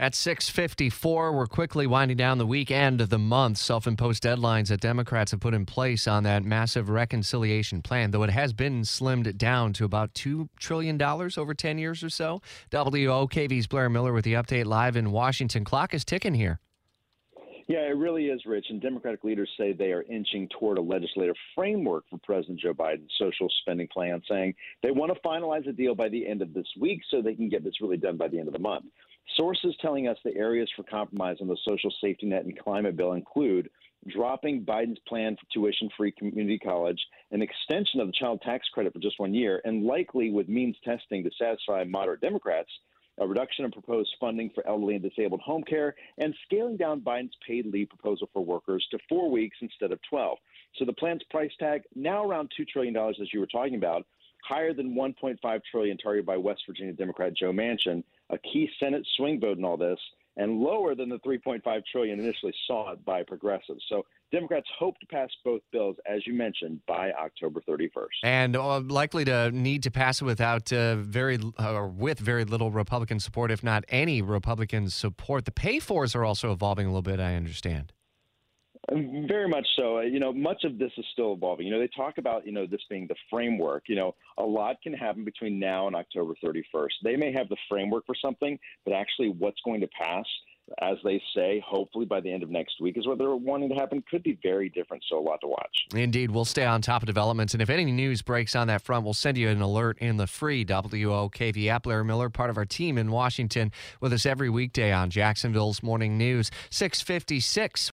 At 6:54, we're quickly winding down the weekend of the month. Self-imposed deadlines that Democrats have put in place on that massive reconciliation plan, though it has been slimmed down to about two trillion dollars over 10 years or so. WOKV's Blair Miller with the update live in Washington. Clock is ticking here. Yeah, it really is, Rich. And Democratic leaders say they are inching toward a legislative framework for President Joe Biden's social spending plan, saying they want to finalize a deal by the end of this week so they can get this really done by the end of the month. Sources telling us the areas for compromise on the social safety net and climate bill include dropping Biden's plan for tuition free community college, an extension of the child tax credit for just one year, and likely with means testing to satisfy moderate Democrats, a reduction in proposed funding for elderly and disabled home care, and scaling down Biden's paid leave proposal for workers to four weeks instead of 12. So the plan's price tag now around $2 trillion, as you were talking about, higher than 1.5 trillion targeted by West Virginia Democrat Joe Manchin, a key Senate swing vote in all this, and lower than the 3.5 trillion initially sought by progressives. So Democrats hope to pass both bills, as you mentioned, by October 31st, and uh, likely to need to pass it without uh, very or with very little Republican support, if not any Republican support. The pay fors are also evolving a little bit. I understand. Very much so. Uh, you know, much of this is still evolving. You know, they talk about, you know, this being the framework. You know, a lot can happen between now and October 31st. They may have the framework for something, but actually what's going to pass, as they say, hopefully by the end of next week, is what they're wanting to happen, could be very different. So a lot to watch. Indeed. We'll stay on top of developments. And if any news breaks on that front, we'll send you an alert in the free WOKV app. Blair Miller, part of our team in Washington, with us every weekday on Jacksonville's Morning News. 656.